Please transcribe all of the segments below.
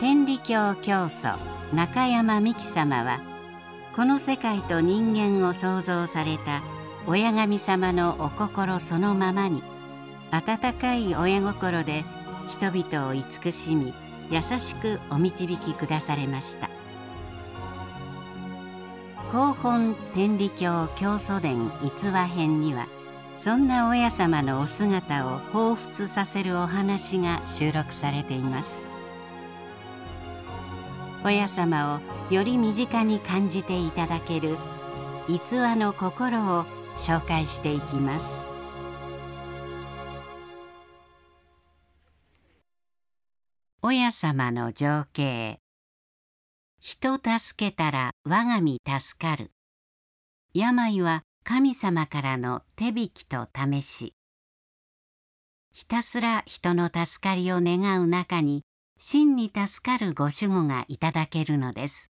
天理教教祖中山美紀様はこの世界と人間を創造された親神様のお心そのままに温かい親心で人々を慈しみ優しくお導きくだされました。広本天理教教祖伝逸話編にはそんな親様のお姿を彷彿させるお話が収録されています。親様をより身近に感じていただける逸話の心を紹介していきます。親様の情景。人助けたら我が身助かる。病は神様からの手引きと試し。ひたすら人の助かりを願う中に真に助かるご守護がいただけるのです。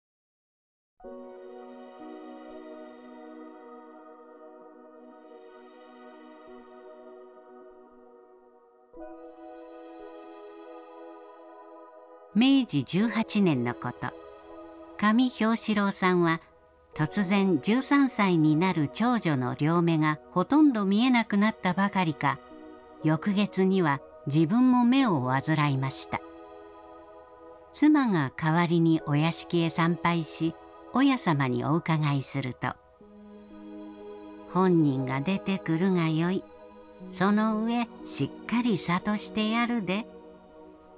明治18年のこと。上氷四郎さんは突然13歳になる長女の両目がほとんど見えなくなったばかりか翌月には自分も目を患いました。妻が代わりにお屋敷へ参拝し親様にお伺いすると「本人が出てくるがよい。その上しっかり諭してやるで」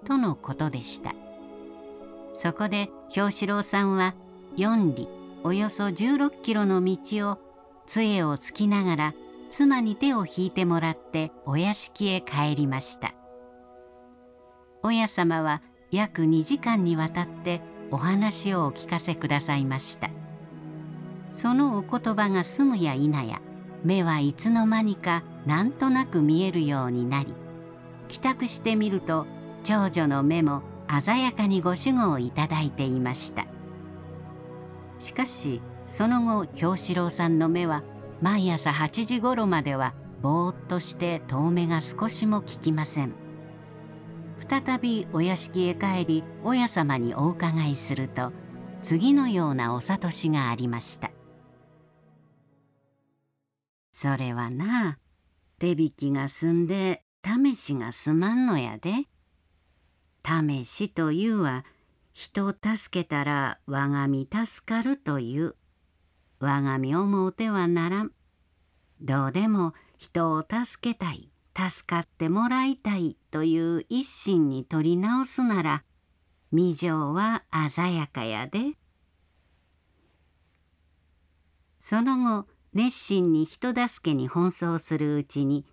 とのことでした。そこで氷四郎さんは四里およそ16キロの道を杖をつきながら妻に手を引いてもらってお屋敷へ帰りました。親様は約2時間にわたってお話をお聞かせくださいました。そのお言葉が済むや否や目はいつの間にかなんとなく見えるようになり帰宅してみると長女の目も鮮やかにご守護をいただいていました。しかしその後京四郎さんの目は毎朝8時ごろまではぼーっとして遠目が少しも効きません。再びお屋敷へ帰り親様にお伺いすると次のようなお諭しがありました。それはな手引きが済んで試しが済まんのやで。試しというは人を助けたら我が身助かるという。我が身思うてはならん。どうでも人を助けたい。助かってもらいたいという一心に取り直すなら未情は鮮やかやで。その後熱心に人助けに奔走するうちに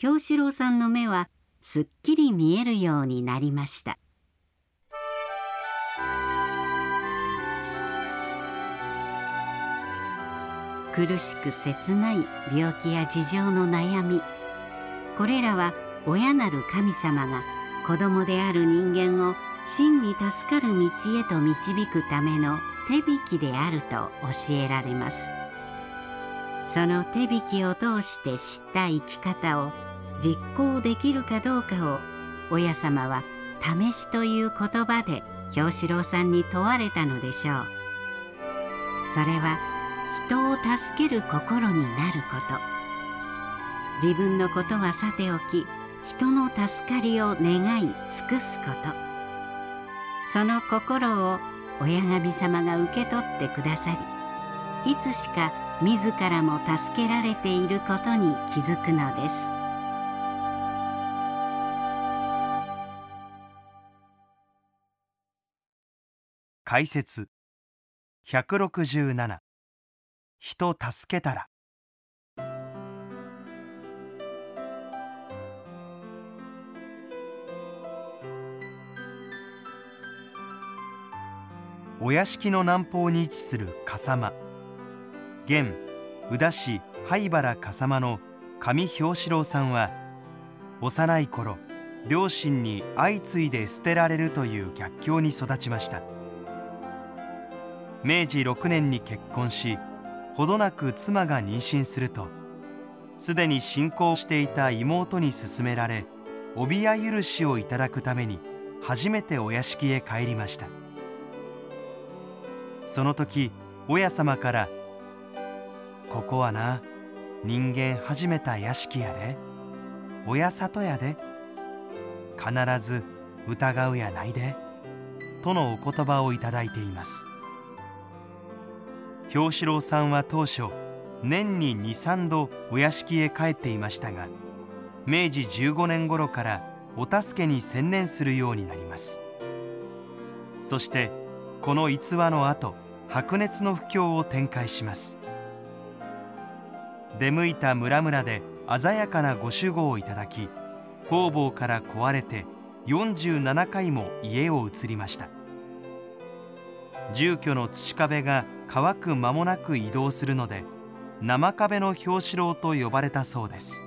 氷四郎さんの目はすっきり見えるようになりました。苦しく切ない病気や事情の悩みこれらは親なる神様が子供である人間を真に助かる道へと導くための手引きであると教えられます。その手引きを通して知った生き方を実行できるかどうかを親様は「試し」という言葉で京四郎さんに問われたのでしょう。それは人を助ける心になること。自分のことはさておき人の助かりを願い尽くすこと。その心を親神様が受け取ってくださりいつしか自らも助けられていることに気づくのです。解説。167人助けたら。お屋敷の南方に位置する笠間。現宇田市灰原笠間の上氷四郎さんは幼い頃両親に相次いで捨てられるという逆境に育ちました。明治6年に結婚しほどなく妻が妊娠するとすでに信仰していた妹に勧められ帯や許しをいただくために初めてお屋敷へ帰りました。その時親様から「ここはな人間始めた屋敷やで。親里やで。必ず疑うやないで」とのお言葉をいただいています。兵四郎さんは当初年に23度お屋敷へ帰っていましたが明治15年頃からお助けに専念するようになります。そしてこの逸話の後白熱の布教を展開します。出向いた村々で鮮やかなご守護をいただき方々から壊れて47回も家を移りました。住居の土壁が乾く間もなく移動するので生壁の表紙楼と呼ばれたそうです。